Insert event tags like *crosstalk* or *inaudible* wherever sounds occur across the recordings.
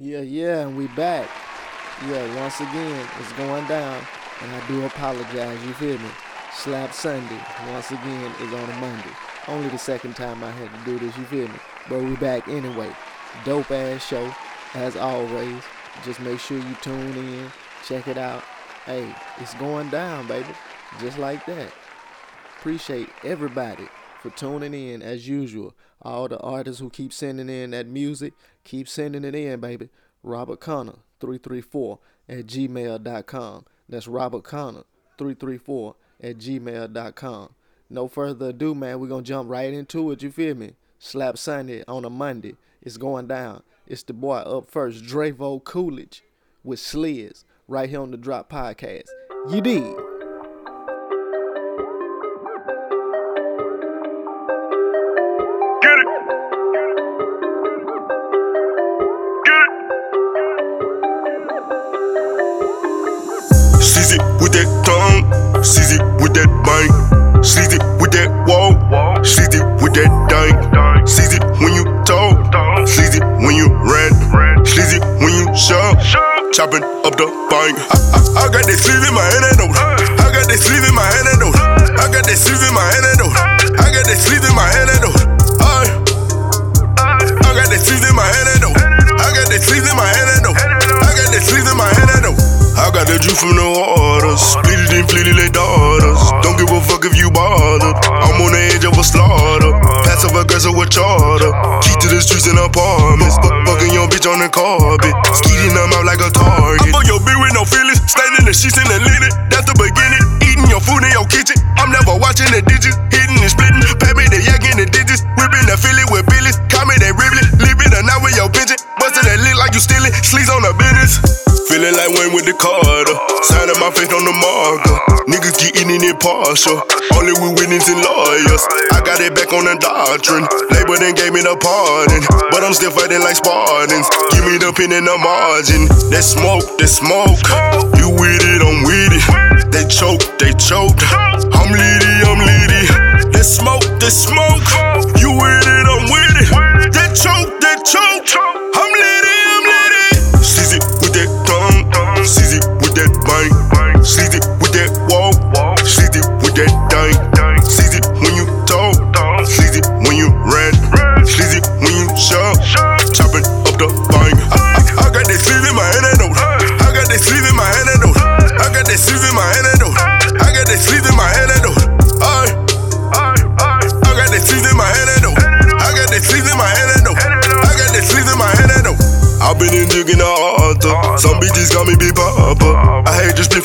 Yeah, yeah, and we back. Yeah, once again, it's going down, and I do apologize, you feel me? Slap Sunday, once again, is on a Monday. Only the second time I had to do this, you feel me? But we back anyway. Dope ass show, as always. Just make sure you tune in, check it out. Hey, it's going down, baby. Just like that. Appreciate everybody for tuning in as usual. All the artists who keep sending in that music, keep sending it in, baby. Robert Connor, 334 at gmail.com. That's Robert Connor, 334 at gmail.com. No further ado, man. We're going to jump right into it. You feel me? Slap Sunday on a Monday. It's going down. It's the boy up first, Dravo Coolidge with Sliz right here on the Drop Podcast. You did. That tongue. It with that bang. It with that wall. It with that. Seize it when you talk. It when you rant. It when you shove. Chopping up the bank. I, I, I got that sleeve in my antidote. I got that sleeve in my antidote. I got that sleeve in my antidote. I slaughter. Passive aggressive with charter. Key to the streets and apartments. Fuck fucking your bitch on the carpet. Skeeting them out like a target. I fuck your bitch with no feelings. Staying in the sheets in the linen. That's the beginning. Eating your food in your kitchen. I'm never watching the digits. Hitting and splitting. Pay me the yak in the digits. Whipping the Philly with billies. With your pigeon. Bustin' that lit like you stealing. Sleeves on the business. Feeling like Wayne with the Carter. Signing my face on the marker. Niggas getting in it partial. Only with witnesses and lawyers. I got it back on the doctrine. Labor then gave me the pardon. But I'm still fighting like Spartans. Give me the pin and the margin. That smoke, that smoke. You with it, I'm with it. They choke, they choke. I'm litty, I'm litty. That smoke, that smoke. You with it,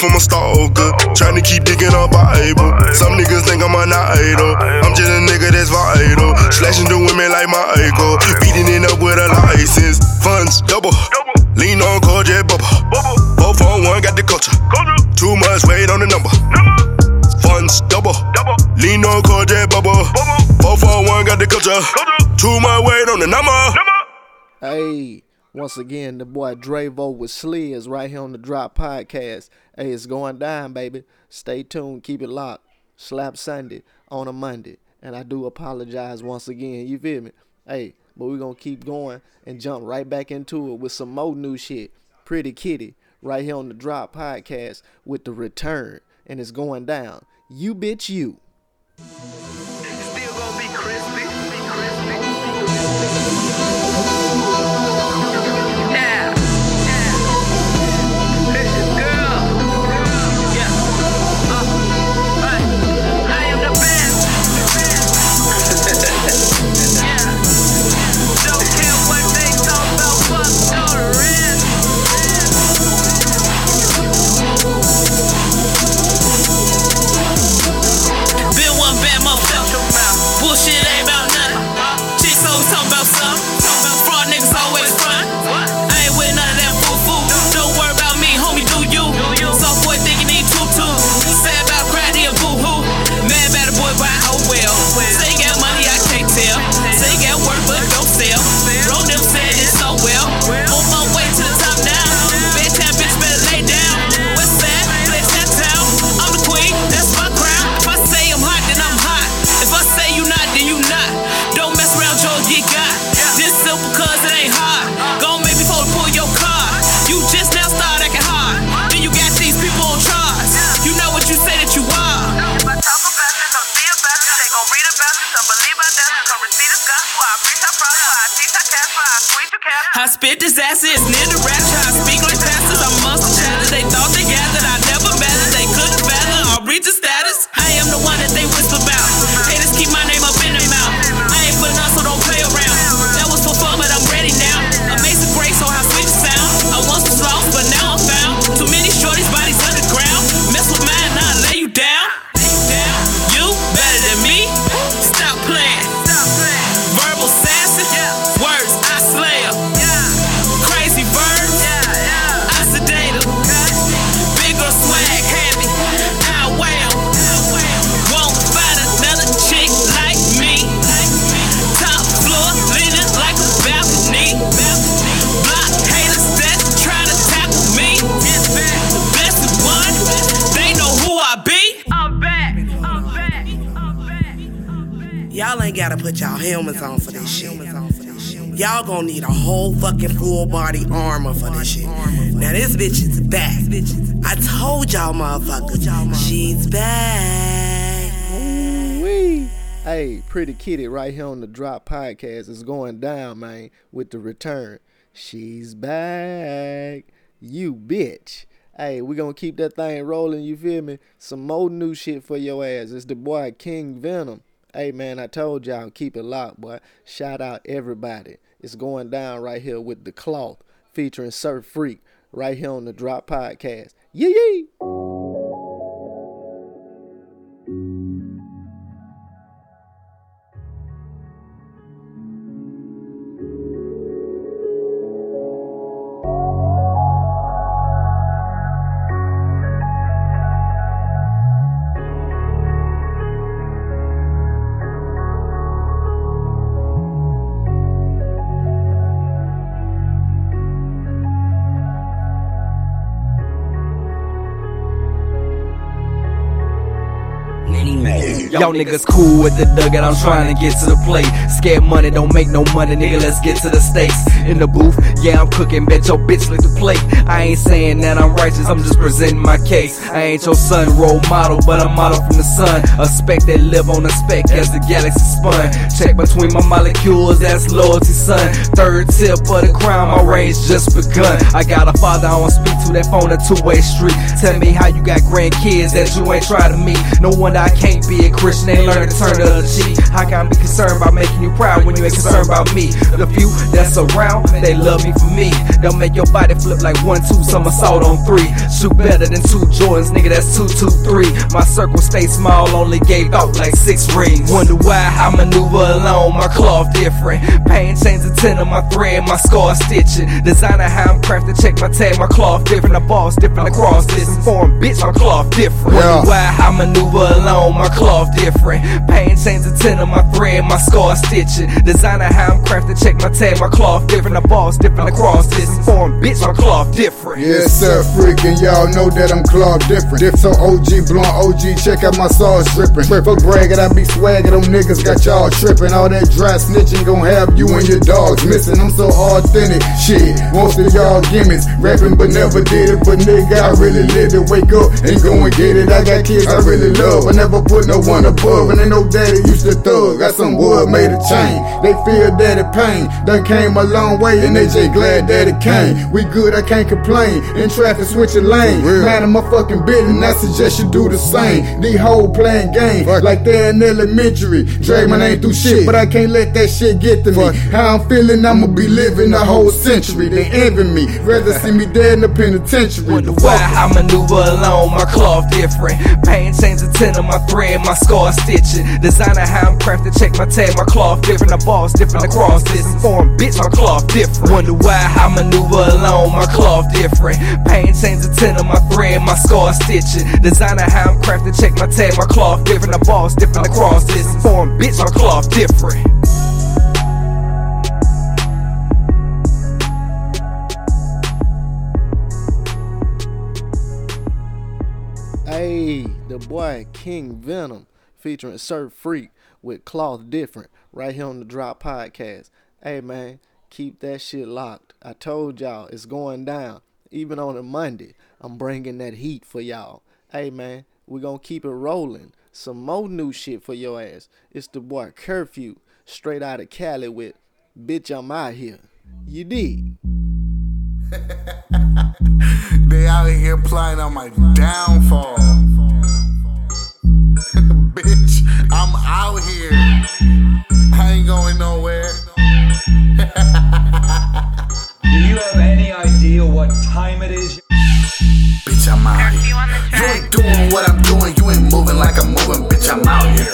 from a stalker. Trying to keep digging up Bible. Some niggas think I'm an idol. I'm just a nigga that's vital. Slashing the women like my Michael. Beating it up with a license. Funds double. Lean on Kojak Bubba. Four for one got the culture. Too much weight on the number. Funds double. Lean on Kojak Bubba. Four for one got the culture. Too much weight on the number. Hey, once again, the boy Dravo with Sliz right here on the Drop Podcast. Hey, it's going down, baby. Stay tuned, keep it locked. Slap Sunday on a Monday. And I do apologize once again, you feel me? Hey, but we're gonna keep going and jump right back into it with some more new shit. Pretty Kitty, right here on the Drop Podcast with the return. And it's going down. You bitch you. Still gonna be crispy. Now, spit disaster. It's near the rap. Gotta put y'all helmets on for this shit. Y'all gonna need a whole fucking full body armor for this shit. Now this bitch is back. I told y'all motherfuckers, she's back. Wee. Hey, Pretty Kitty right here on the Drop Podcast is going down, man, with the return. She's back. You bitch. Hey, we gonna keep that thing rolling, you feel me? Some more new shit for your ass. It's the boy King Venom. Hey man, I told y'all keep it locked, boy. Shout out everybody. It's going down right here with the cloth featuring Surf Freak right here on the Drop Podcast. Yee yee. Y'all niggas cool with the dugout, I'm trying to get to the plate. Scared money don't make no money, nigga, let's get to the stakes. In the booth, yeah, I'm cooking, bet your bitch lick the plate. I ain't saying that I'm righteous, I'm just presenting my case. I ain't your son role model, but I'm model from the sun. A speck that live on a speck as the galaxy spun. Check between my molecules, that's loyalty, son. Third tip of the crown, my range just begun. I got a father, I don't speak to that phone a two-way street. Tell me how you got grandkids that you ain't try to meet. No wonder I can't be a Christian, ain't learn to turn the other cheek. How can I be concerned about making you proud when you ain't concerned about me? The few that's around, they love me for me. They'll make your body flip like one, two, some somersault on three. Shoot better than two Jordans, nigga, that's two, two, three. My circle stay small, only gave out like six rings. Wonder why I maneuver alone, my cloth different. Pain chains a ten of my thread, my scar stitching. Designer how I'm crafted, check my tag, my cloth different. The balls different across this form, bitch, my cloth different. Yeah. Wonder why I maneuver alone, my cloth different. Pain chains a ten of my thread, my scar stitching. Designer how I'm crafted, check my tag, my cloth different. The balls different across this form, bitch, my cloth different. Yes, sir, freaking y'all know that I'm cloth different. If so OG, blowing OG, check out my sauce dripping. Fuck bragging, I be swagging, them niggas got y'all tripping. All that dry snitching gon' have you and your dogs missing. I'm so authentic, shit. Most of y'all gimmicks, rapping but never did it. But nigga, I really live it. Wake up and go and get it. I got kids I really love, I never put no one above. And ain't no daddy used to thug. Got some wood made a chain. They feel daddy pain. Done came a long way and they just glad that it came. We good, I can't complain. In traffic, switching lane. Man, I'm a fucking business. I suggest you do the same. These whole playing game like they're in elementary. Draymond ain't do shit, but I can't let that shit get to me. How I'm feeling, I'ma be living a whole century. They envy me. Rather see me dead in the penitentiary. Wonder The why fuck- I maneuver alone, my cloth different. Pain chains a ten of my thread, my scar stitching. Designer how I'm crafted, check my tag, my cloth different. The balls different across this form, bitch, my cloth different. Wonder why I maneuver alone, my cloth different. Pain chains a ten of my thread, my scar stitching. Designer how I'm crafted, check my tag, my cloth different. The balls different across this form, bitch, my cloth different. Hey, the boy King Venom featuring Surf Freak with Cloth Different right here on the Drop Podcast. Hey man, keep that shit locked. I told y'all it's going down. Even on a Monday, I'm bringing that heat for y'all. Hey man, we gonna keep it rolling. Some more new shit for your ass. It's the boy Curfew, straight out of Cali with Bitch I'm Out Here. You did. *laughs* they out here plotting on my downfall. *laughs* Bitch, I'm out here. I ain't going nowhere. *laughs* Do you have any idea what time it is? Bitch, I'm out here. You ain't doing what I'm doing. You ain't moving like I'm moving. Bitch, I'm out here.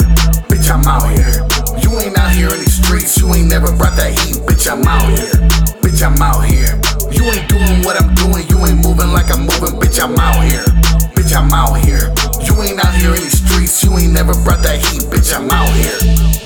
Bitch, I'm out here. You ain't out here in these streets. You ain't never brought that heat. Bitch, I'm out here. Bitch, I'm out here. You ain't doing what I'm doing. You ain't moving like I'm moving. Bitch, I'm out here. Bitch, I'm out here. You ain't out here in these streets. You ain't never brought that heat. Bitch, I'm out here.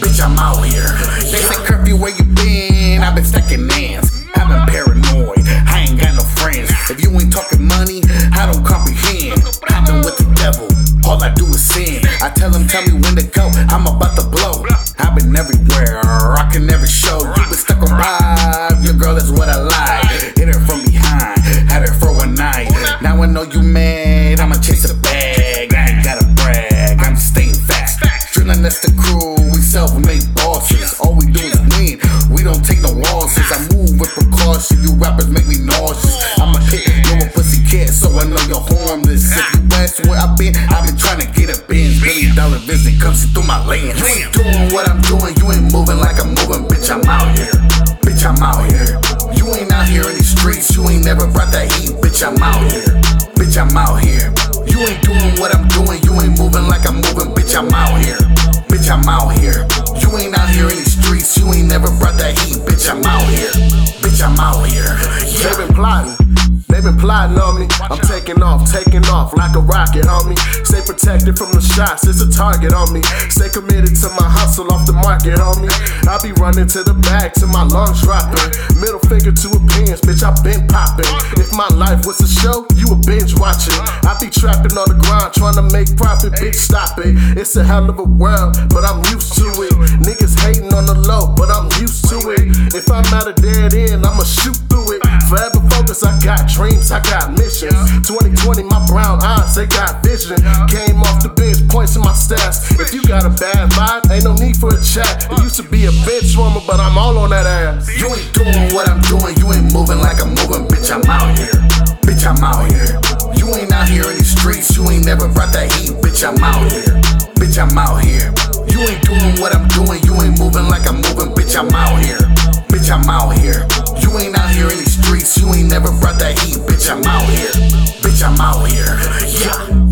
Bitch, I'm out here. They say curfew where you been. I've been stacking ends. I've been paranoid. I ain't got no friends. If you ain't talking money, I don't comprehend. I've been with the devil. All I do is sin. I tell him, tell me when to go. I'm about to Stay protected from the shots, it's a target on me. Stay committed to my hustle off the market, homie. I be running to the bag till my lungs dropping. Middle finger to a pins, bitch, I been popping. If my life was a show, you a binge watching. I be trapping on the grind, trying to make profit, bitch, stop it. It's a hell of a world, but I'm used to it. Niggas hating on the low, but I'm used to it. If I'm at a dead end, I'ma shoot through it. Forever focused, I got dreams, I got missions. 2020, my brown eyes, they got vision. Came off the bench, points in my stats. If you got a bad vibe, ain't no need for a chat. It used to be a bench warmer, but I'm all on that ass. You ain't doing what I'm doing. You ain't moving like I'm moving. Bitch, I'm out here. Bitch, I'm out here. You ain't out here in these streets. You ain't never brought that heat. Bitch, I'm out here. Bitch, I'm out here. You ain't doing what I'm doing. You ain't moving like I'm moving. Bitch, I'm out here. Bitch, I'm out here. You ain't out here in these streets. You ain't never brought that heat. Bitch, I'm out here. Bitch, I'm out here. Yeah.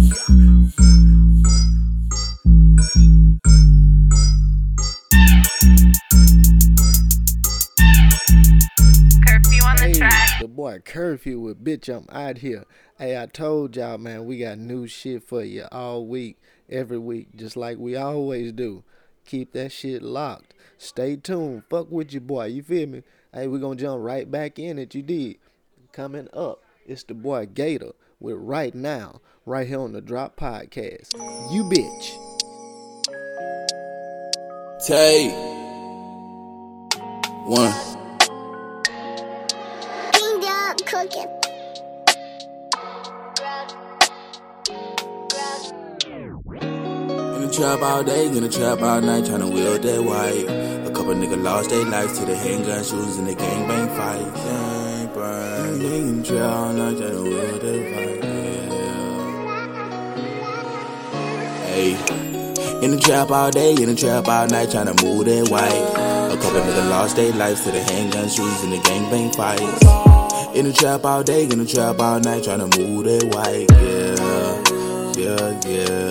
Curfew the Hey, the boy Curfew with Bitch I'm Out Here. Hey, I told y'all, man, we got new shit for you all week, every week, just like we always do. Keep that shit locked. Stay tuned. Fuck with your boy. You feel me? Hey, we gonna jump right back in it. You did. Coming up, it's the boy Gator with Right Now, right here on the Drop Podcast. You bitch. Tay. One. Cooking. In the trap all day, in the trap all night, tryna wield that white. A couple niggas lost their lives to the handgun shooters and the gangbang fights. Gang bang. In the trap all night, tryna wield that white. Hey. In the trap all day, in the trap all night, tryna move that white. A couple niggas lost their lives to the handgun shooters and the gangbang fights. In the trap all day, in the trap all night, tryna move that white. Yeah, yeah, yeah.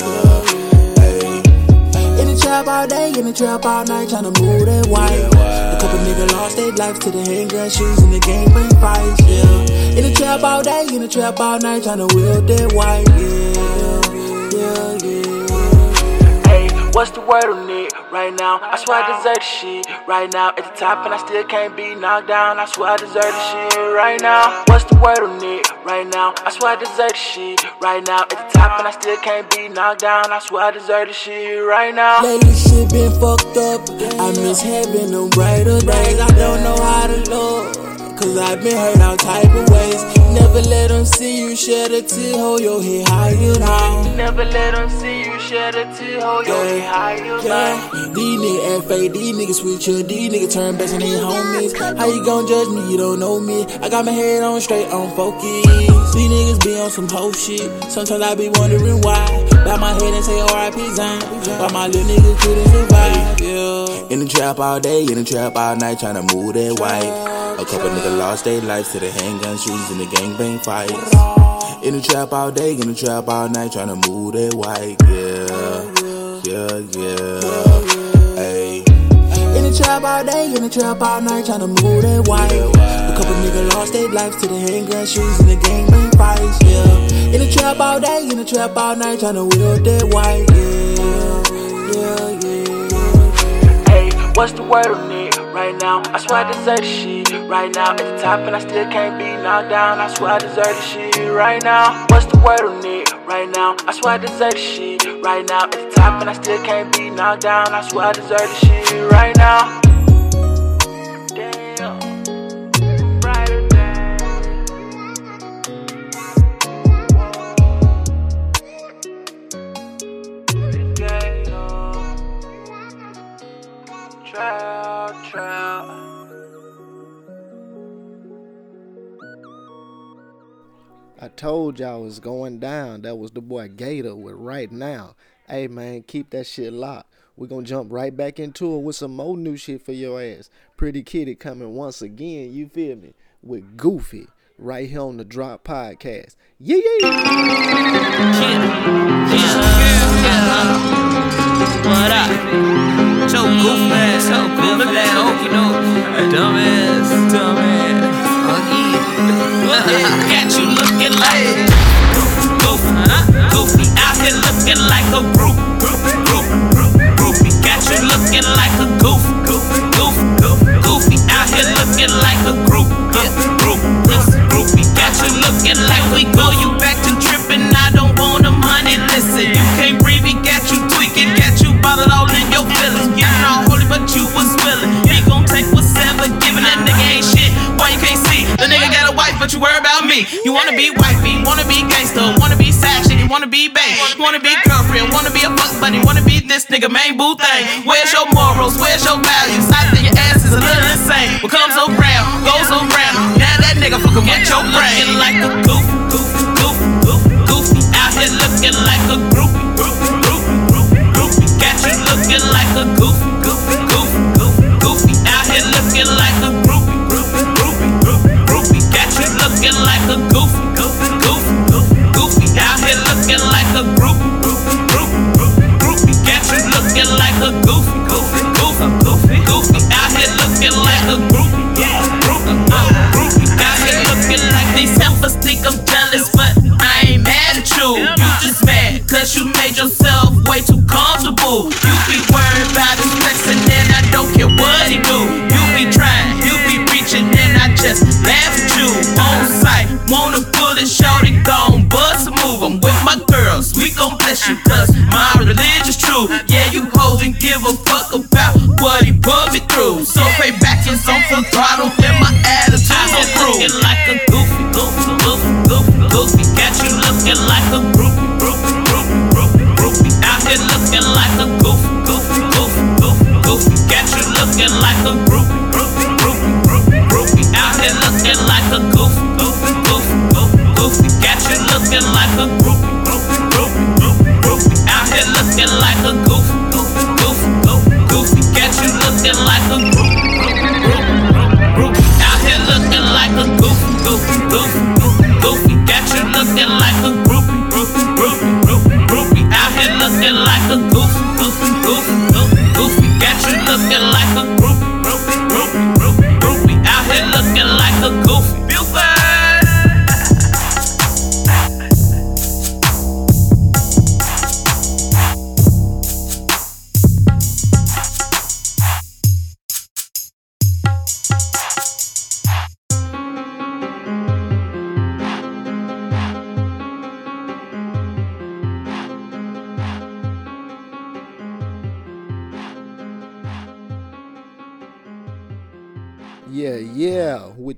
Hey. In the trap all day, in the trap all night, tryna move that white. A couple niggas lost their lives to the handgun shoes and the gangbang fights. Yeah. In the trap all day, in the trap all night, tryna wield that white. Yeah, yeah, what's the word on it right now? I swear I deserve the shit right now. At the top, and I still can't be knocked down. I swear I deserve the shit right now. What's the word on it right now? I swear I deserve the shit right now. At the top, and I still can't be knocked down. I swear I deserve the shit right now. Lately shit been fucked up. I miss having them brighter days. I don't know how to look. Cause I've been hurt all type of ways. Never Never let them see you shed a tear, hold your head higher now. Never let them see you shed a tear, hold your head higher Yeah, these niggas act fake, these niggas switch up, these niggas turn back and they homies. How you gon' judge me? You don't know me. I got my head on straight, on focus. These niggas be on some hoe shit. Sometimes I be wondering why. Bow my head and say R.I.P. Zion. Why my little niggas couldn't survive? Yeah. In the trap all day, in the trap all night, tryna move that white. A couple niggas lost their lives to the handgun shootings and the gangbang fights. In the trap all day, in the trap all night, tryna move that white. Yeah, yeah, yeah. yeah. Hey. In the trap all day, in the trap all night, tryna move that white. A couple niggas lost their lives to the handgun shootings and the gangbang fights. Yeah. In the trap all day, in the trap all night, tryna wield that white. Yeah, yeah, yeah. Hey, what's the word on it? Right now, I swear I deserve this shit. Right now, at the top, and I still can't be knocked down. I swear I deserve this shit. Right now, what's the word on it? Right now, I swear I deserve this shit. Right now, at the top, and I still can't be knocked down. I swear I deserve this shit. Right now. Told y'all was going down. That was the boy Gator with right now. Hey man, keep that shit locked. We're gonna jump right back into it with some more new shit for your ass. Pretty Kitty coming once again, you feel me? With Goofy, right here on the Drop Podcast. Yeah, yeah. What up? So goofy ass, You wanna be wifey, wanna be gangster, wanna be side chick, you wanna be bae, wanna be girlfriend, wanna be a fuck buddy, wanna be this nigga main boo thing. Where's your morals? Where's your values? I think your ass is a little insane. What comes around, goes around. Now that nigga fucking with your brain. Looking like a goof, goof, goof, goof, goofy. Out here looking like a groupie, goofy, goofy, goofy, goofy, goofy. Out here looking like a groupie, yeah, groupie, groupie. Out here looking like these heifers think I'm jealous, but I ain't mad at you. You just mad cause you made yourself way too comfortable. You be worried about his flex and then I don't care what he do. You be trying, you be reaching, and I just laugh at you. On sight, wanna pull it, shorty gon' bust a move. I'm with my girls, we gon' bless you cause my religion's true. Yeah, and give a fuck about what he put me through. So pay back is on full throttle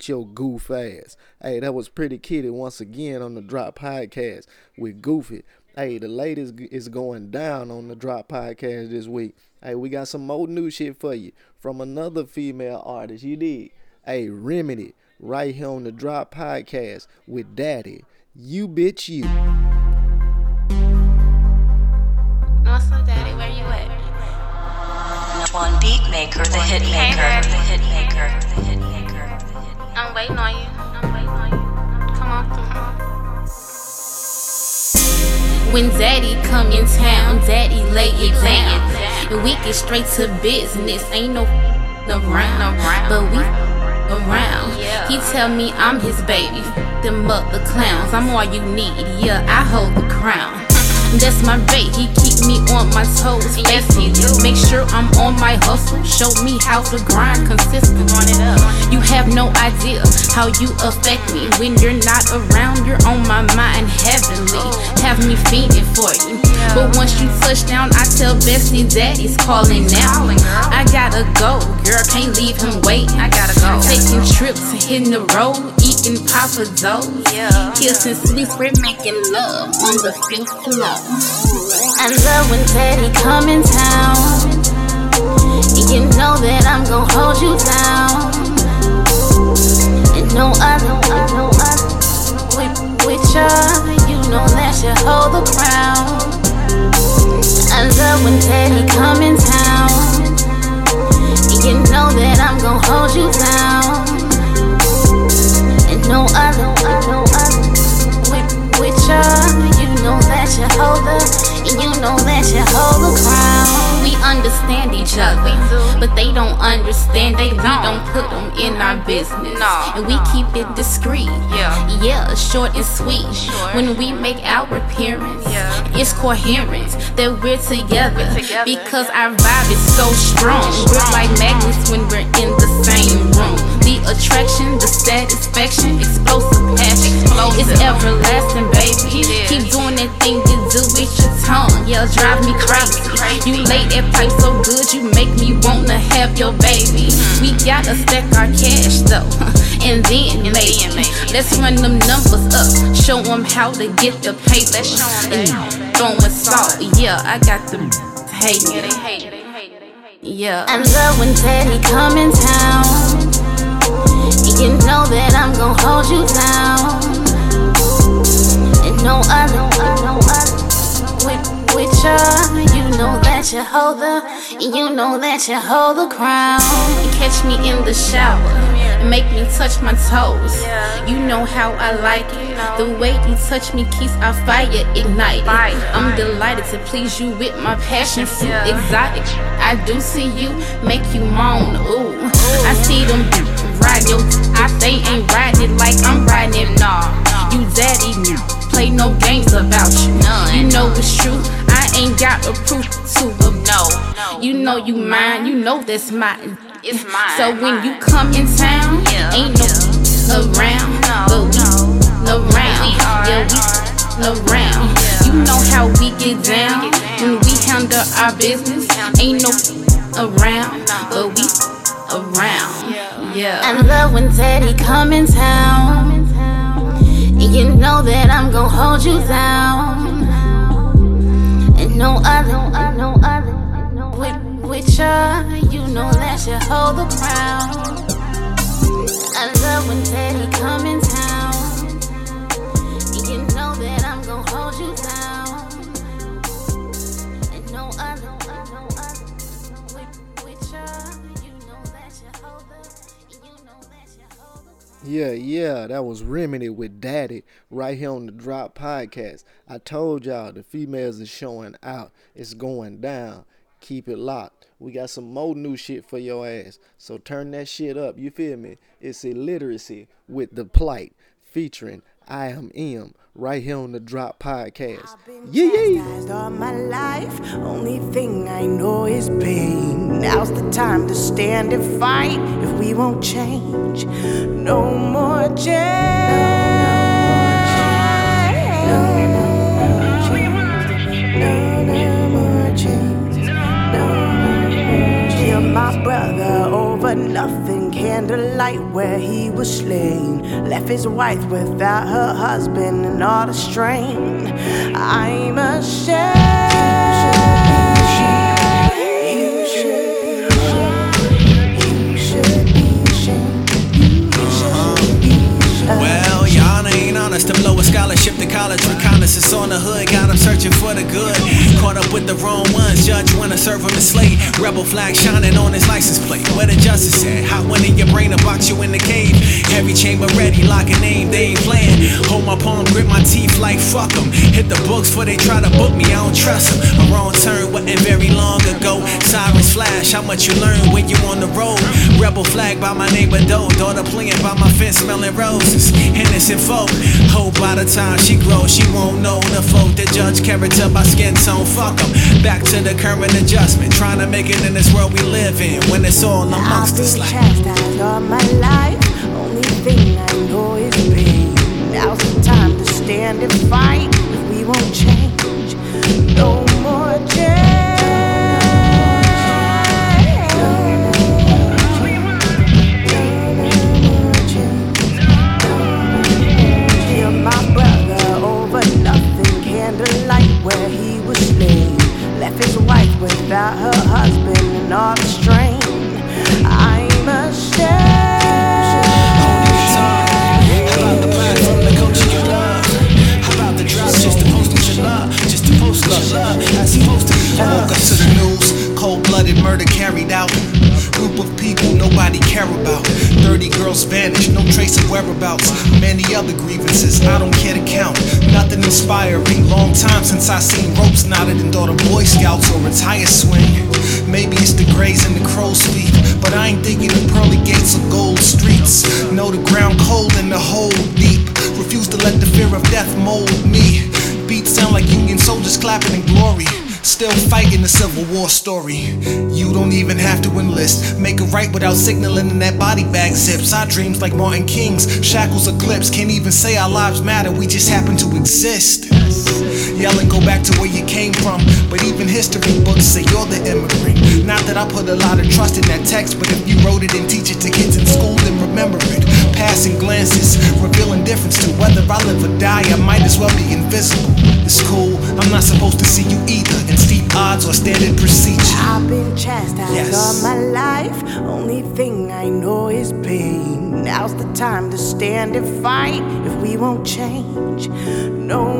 yeah, with your goof ass. Hey, that was Pretty Kitty once again on the Drop Podcast with Goofy. Hey, the latest is going down on the Drop Podcast this week. Hey, we got some more new shit for you from another female artist. You did. Hey, Remedy, right here on the Drop Podcast with Daddy. You bitch you. What's up, Daddy? Where you at? One beat maker, the hit maker, the hit maker, the hit maker. I'm waiting on you. I'm waiting on you. Come on through. When Daddy come in town, Daddy lay it down. And we get straight to business. Ain't no around, but we around. He tell me I'm his baby. Them other clowns, I'm all you need. Yeah, I hold the crown. That's my bait, he keep me on my toes. Faithful, make sure I'm on my hustle. Show me how to grind consistent. On it up. You have no idea how you affect me. When you're not around, you're on my mind heavenly. Have me fiending for you. But once you touch down, I tell Bessie Daddy's calling now. I gotta go, girl, can't leave him waiting. I gotta go. Taking trips, hitting the road, eating Papa Do's. Kissing sweet spread, making love on the fifth floor. I love when Daddy come in town. You know that I'm gon' hold you down. And no other, no other. With, with ya, you know that you hold the crown. I love when Daddy come in town. You know that I'm gon' hold you down. And no other, you know that you hold the crown. We understand each other, but they don't understand. They we don't put them in our business, and we keep it discreet. Yeah, yeah, short and sweet. When we make our appearance, it's coherent that we're together because our vibe is so strong. We're like magnets when we're in the same room. Attraction, the satisfaction, explosive passion. It's everlasting, baby. Keep doing that thing you do with your tongue. Yeah, drive me crazy. You lay that pipe so good, you make me wanna have your baby. We gotta stack our cash though, *laughs* and then maybe let's run them numbers up. Show them how to get the paper. And throwing salt. Yeah, I got them hating. Yeah. I love when Daddy come in town. You know that I'm gon' hold you down. And no other, no other. With, with ya, you know that you hold the, you know that you hold the crown. You catch me in the shower, make me touch my toes. You know how I like it. The way you touch me keeps our fire ignited. I'm delighted to please you with my passion fruit exotic. I do see you, make you moan. Ooh, I see them ride your. I they ain't riding it like I'm riding it. Nah, you daddy play no games about you. You know it's true. I ain't got a proof to them. No, you know you mine. You know that's mine. It's mine. So when you come in town, ain't no around, but we around. Yeah, we around. You know how we get down when we handle our business. Ain't no around, but we around. Yeah. I love when Daddy come in town. You know that I'm gon' hold you down. And no other, no other. With, with ya, you know that you hold the crown. I love when Daddy come in town. Yeah, yeah, that was Remedy with Daddy right here on the Drop Podcast. I told y'all the females is showing out. It's going down. Keep it locked. We got some more new shit for your ass. So turn that shit up. You feel me? It's illiteracy with the plight featuring I am M right here on the Drop Podcast. Yeah, yeah. All my life, only thing I know is pain. Now's the time to stand and fight if we won't change. No more change. No more change. No more change. No more change. Kill my brother over nothing. Candlelight where he was slain. Left his wife without her husband and all the strain. I'm ashamed. Well, y'all ain't honest to blow a scholarship to college. Reconnaissance on the hood, got him searching for the good. Caught up with the wrong ones, judge wanna serve him a slate. Rebel flag shining on his license plate. Where the justice at? Hot one in your brain to box you in the cave. Heavy chamber ready, lock a name, they ain't playing. Hold my palm, grip my teeth like fuck them. Hit the books before they try to book me, I don't trust them. A wrong turn wasn't very long ago. Sirens flash, how much you learn when you on the road. Rebel flag by my neighbor door, daughter playing by my fence, smelling roses. Innocent folk, hope by the time she grows, she won't know the folk that judge character by skin tone. Fuck them. Back to the current adjustment, trying to make it in this world we live in. When it's all amongst us, like. chastised all my life. Only thing I know is pain. Now's the time to stand and fight. If we won't change, no more change. Slain. Left his wife without her husband and all the strain. I'm love. As I woke up to the news, cold blooded murder carried out. Group of people nobody care about. 30 girls vanished, no trace of whereabouts. Many other grievances, I don't care to count. Nothing inspiring. Long time since I seen ropes knotted and thought of Boy Scouts or a tire swing. Maybe it's the grays and the crow's feet, but I ain't thinking of pearly gates or gold streets. Know the ground cold and the hole deep. Refuse to let the fear of death mold me. Beats sound like Union soldiers clapping in glory. Still fighting the Civil War story. You don't even have to enlist. Make it right without signaling in that body bag zips. Our dreams like Martin King's. Shackles or clips. Can't even say our lives matter. We just happen to exist. Yelling, go back to where you came from. But even history books say you're the immigrant. Not that I put a lot of trust in that text, but if you wrote it and teach it to kids in school, then remember it. Passing glances reveal indifference to whether I live or die. I might as well be invisible. It's cool, I'm not supposed to see you either. In steep odds or standard procedure. I've been chastised Yes. all my life. Only thing I know is pain. Now's the time to stand and fight. If we won't change, no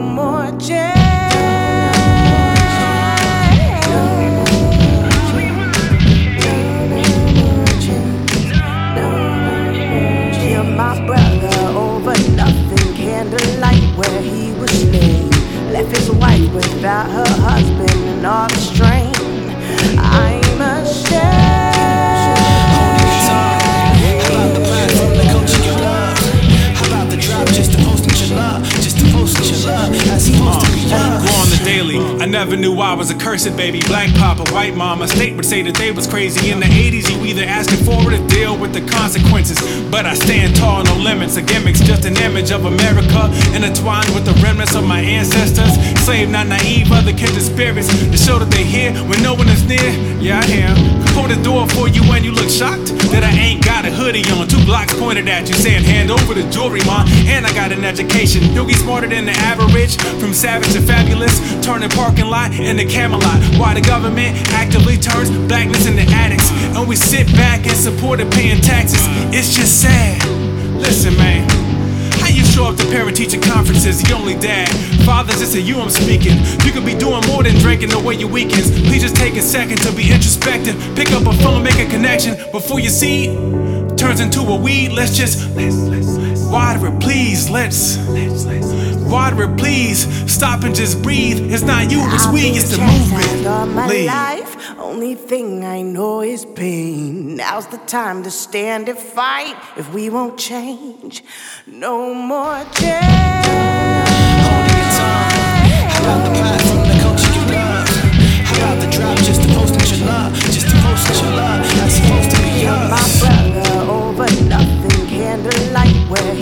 was a cursed baby. Black papa, white mama. State would say that they was crazy. In the 80s, you either asking for it or deal with the consequences. But I stand tall, no limits. A gimmick's just an image of America intertwined with the remnants of my ancestors. Slave, not naive, other kindred spirits to show that they here when no one is near. Yeah, I am. Hold the door for you when you look shocked that I ain't got a hoodie on. Two blocks pointed at you saying, hand over the jewelry, ma. And I got an education. Get smarter than the average. From savage to fabulous, turning parking lot into Camelot. Why the government actively turns blackness into addicts. And we sit back and support it paying taxes. It's just sad. Listen, man. How you show up to parent teacher conferences, the only dad? Fathers, it's to you I'm speaking. You could be doing more than drinking away your weekends. Please just take a second to be introspective. Pick up a phone, make a connection before your seed turns into a weed. Let's just let's, let's water please. Let's water please. Stop and just breathe. It's not you, it's we, it's the all my movement. Please. life, only thing I know is pain. Now's the time to stand and fight. If we won't change, no more How about the plan from the you love? The drop just to post? Just to post you my brother over nothing. Candlelight.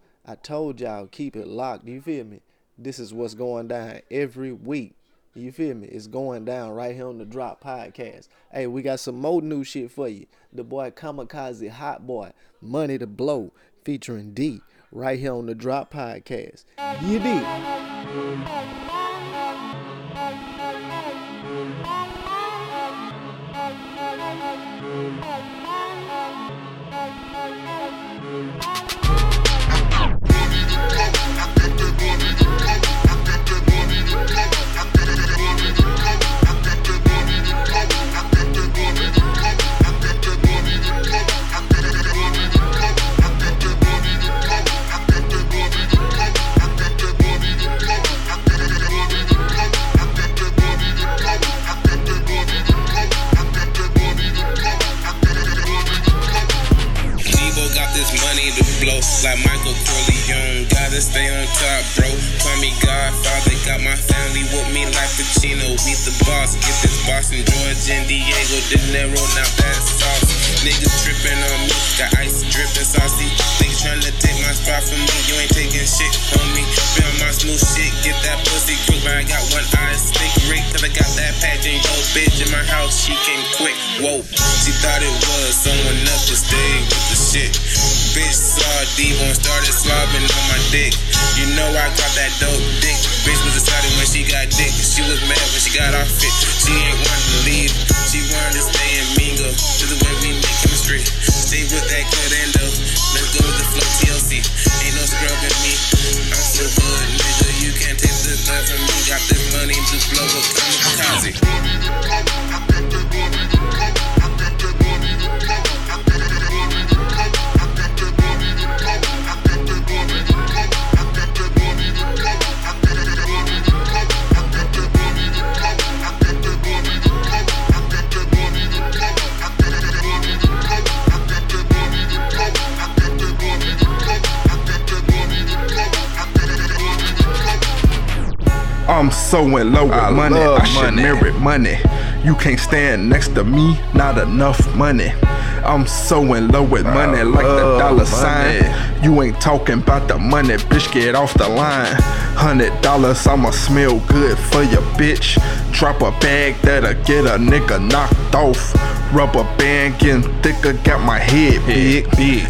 I told y'all, keep it locked. You feel me? This is what's going down every week. You feel me? It's going down right here on the Drop Podcast. Hey, we got some more new shit for you. The boy Kamikaze Hot Boy, Money to Blow, featuring D, right here on the Drop Podcast. You dig? Like Michael Corleone. Gotta stay on top, bro. Call me Godfather. Got my family with me like Pacino. We the boss. Get this Boston, George, and Diego De Niro. Now that's sauce. Niggas tripping on me. Got ice dripping saucy. Trying to take my spot from me. You ain't taking shit, from me. on my smooth shit. Get that pussy quick, but I got one eye. Bitch in my house. She came quick. Whoa. She thought it was someone else to stay with the shit. Bitch saw Devo and started slobbing on my dick. You know I got that dope dick. Bitch was excited when she got dick. She was mad when she got off it. She ain't wanted to leave. She wanted to stay and mingle. This the way we make chemistry. Stay with that good endo. Let's go with the flow TLC. Ain't no scrubbing me. I'm so good, nigga. You can't take this love from me. Got this money to blow up kamikaze. I'm so in love with I money. I should money. merit money. You can't stand next to me, not enough money. I'm so in love with money like the dollar money. sign. You ain't talking about the money, bitch. Get off the line. Hundred dollars, I'ma smell good for your bitch. Drop a bag that'll get a nigga knocked off. Rubber band getting thicker, got my head big.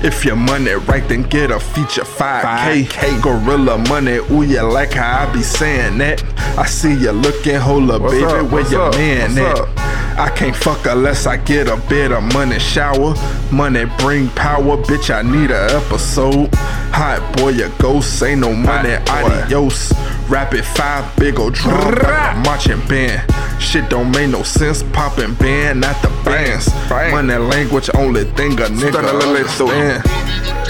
If your money right, then get a feature 5K. Gorilla money, ooh, you like how I be saying that. I see you looking, hold up, What's baby, up? where What's your up? man What's at? up? I can't fuck unless I get a bit of money shower. Money bring power, bitch. I need a episode. Hot boy, your ghost ain't no money. Adios. Rapid five, big ol' drum like a marching band. Shit don't make no sense. Popping band, not the bands. Money language, only thing a nigga Stunna lele tu. understand.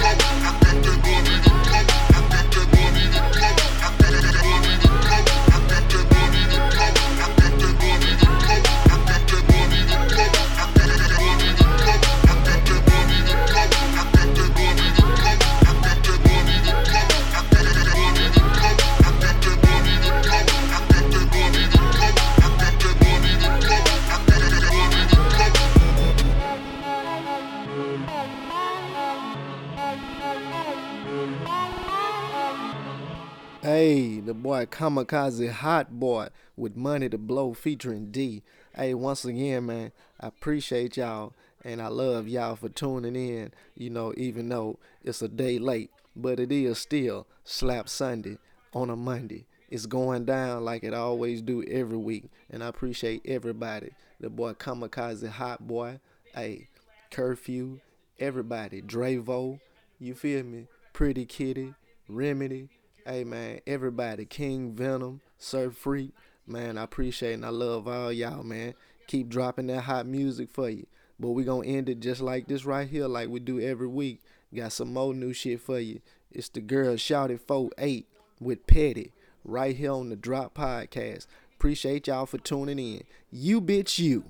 The boy Kamikaze Hot Boy with Money to Blow featuring D. Hey, once again, man, I appreciate y'all and I love y'all for tuning in. You know, even though it's a day late, but it is still Slap Sunday on a Monday. It's going down like it always do every week, and I appreciate everybody. The boy Kamikaze Hot Boy, hey, Curfew, everybody, Dravo, you feel me? Pretty Kitty, Remedy, hey man, everybody, King Venom, Surf Freak, man, I appreciate and I love all y'all, man. Keep dropping that hot music for you. But we gonna end it just like this right here, like we do every week. Got some more new shit for you. It's the girl shouted 4-8 with Petty right here on the Drop Podcast. Appreciate y'all for tuning in. You bitch you.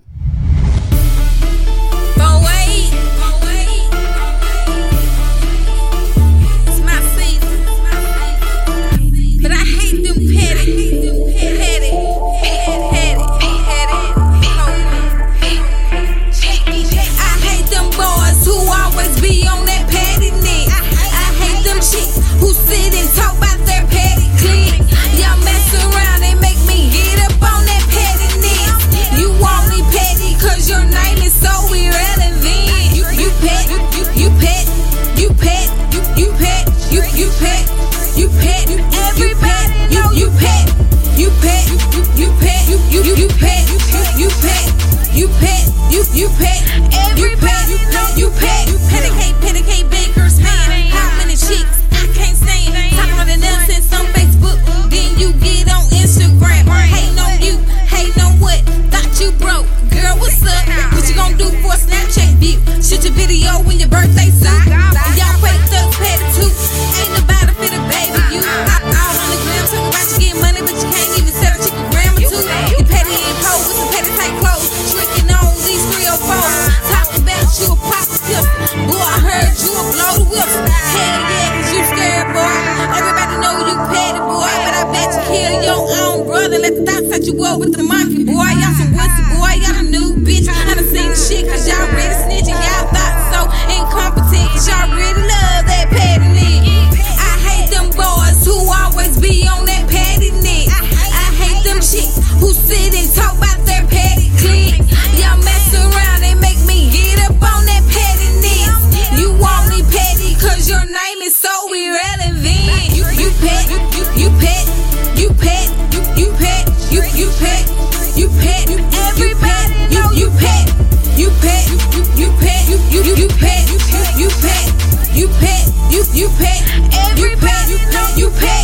set you up with the monkey boy. I'm some wussy boy, I got a new bitch. You pay, everybody you pay, you pay.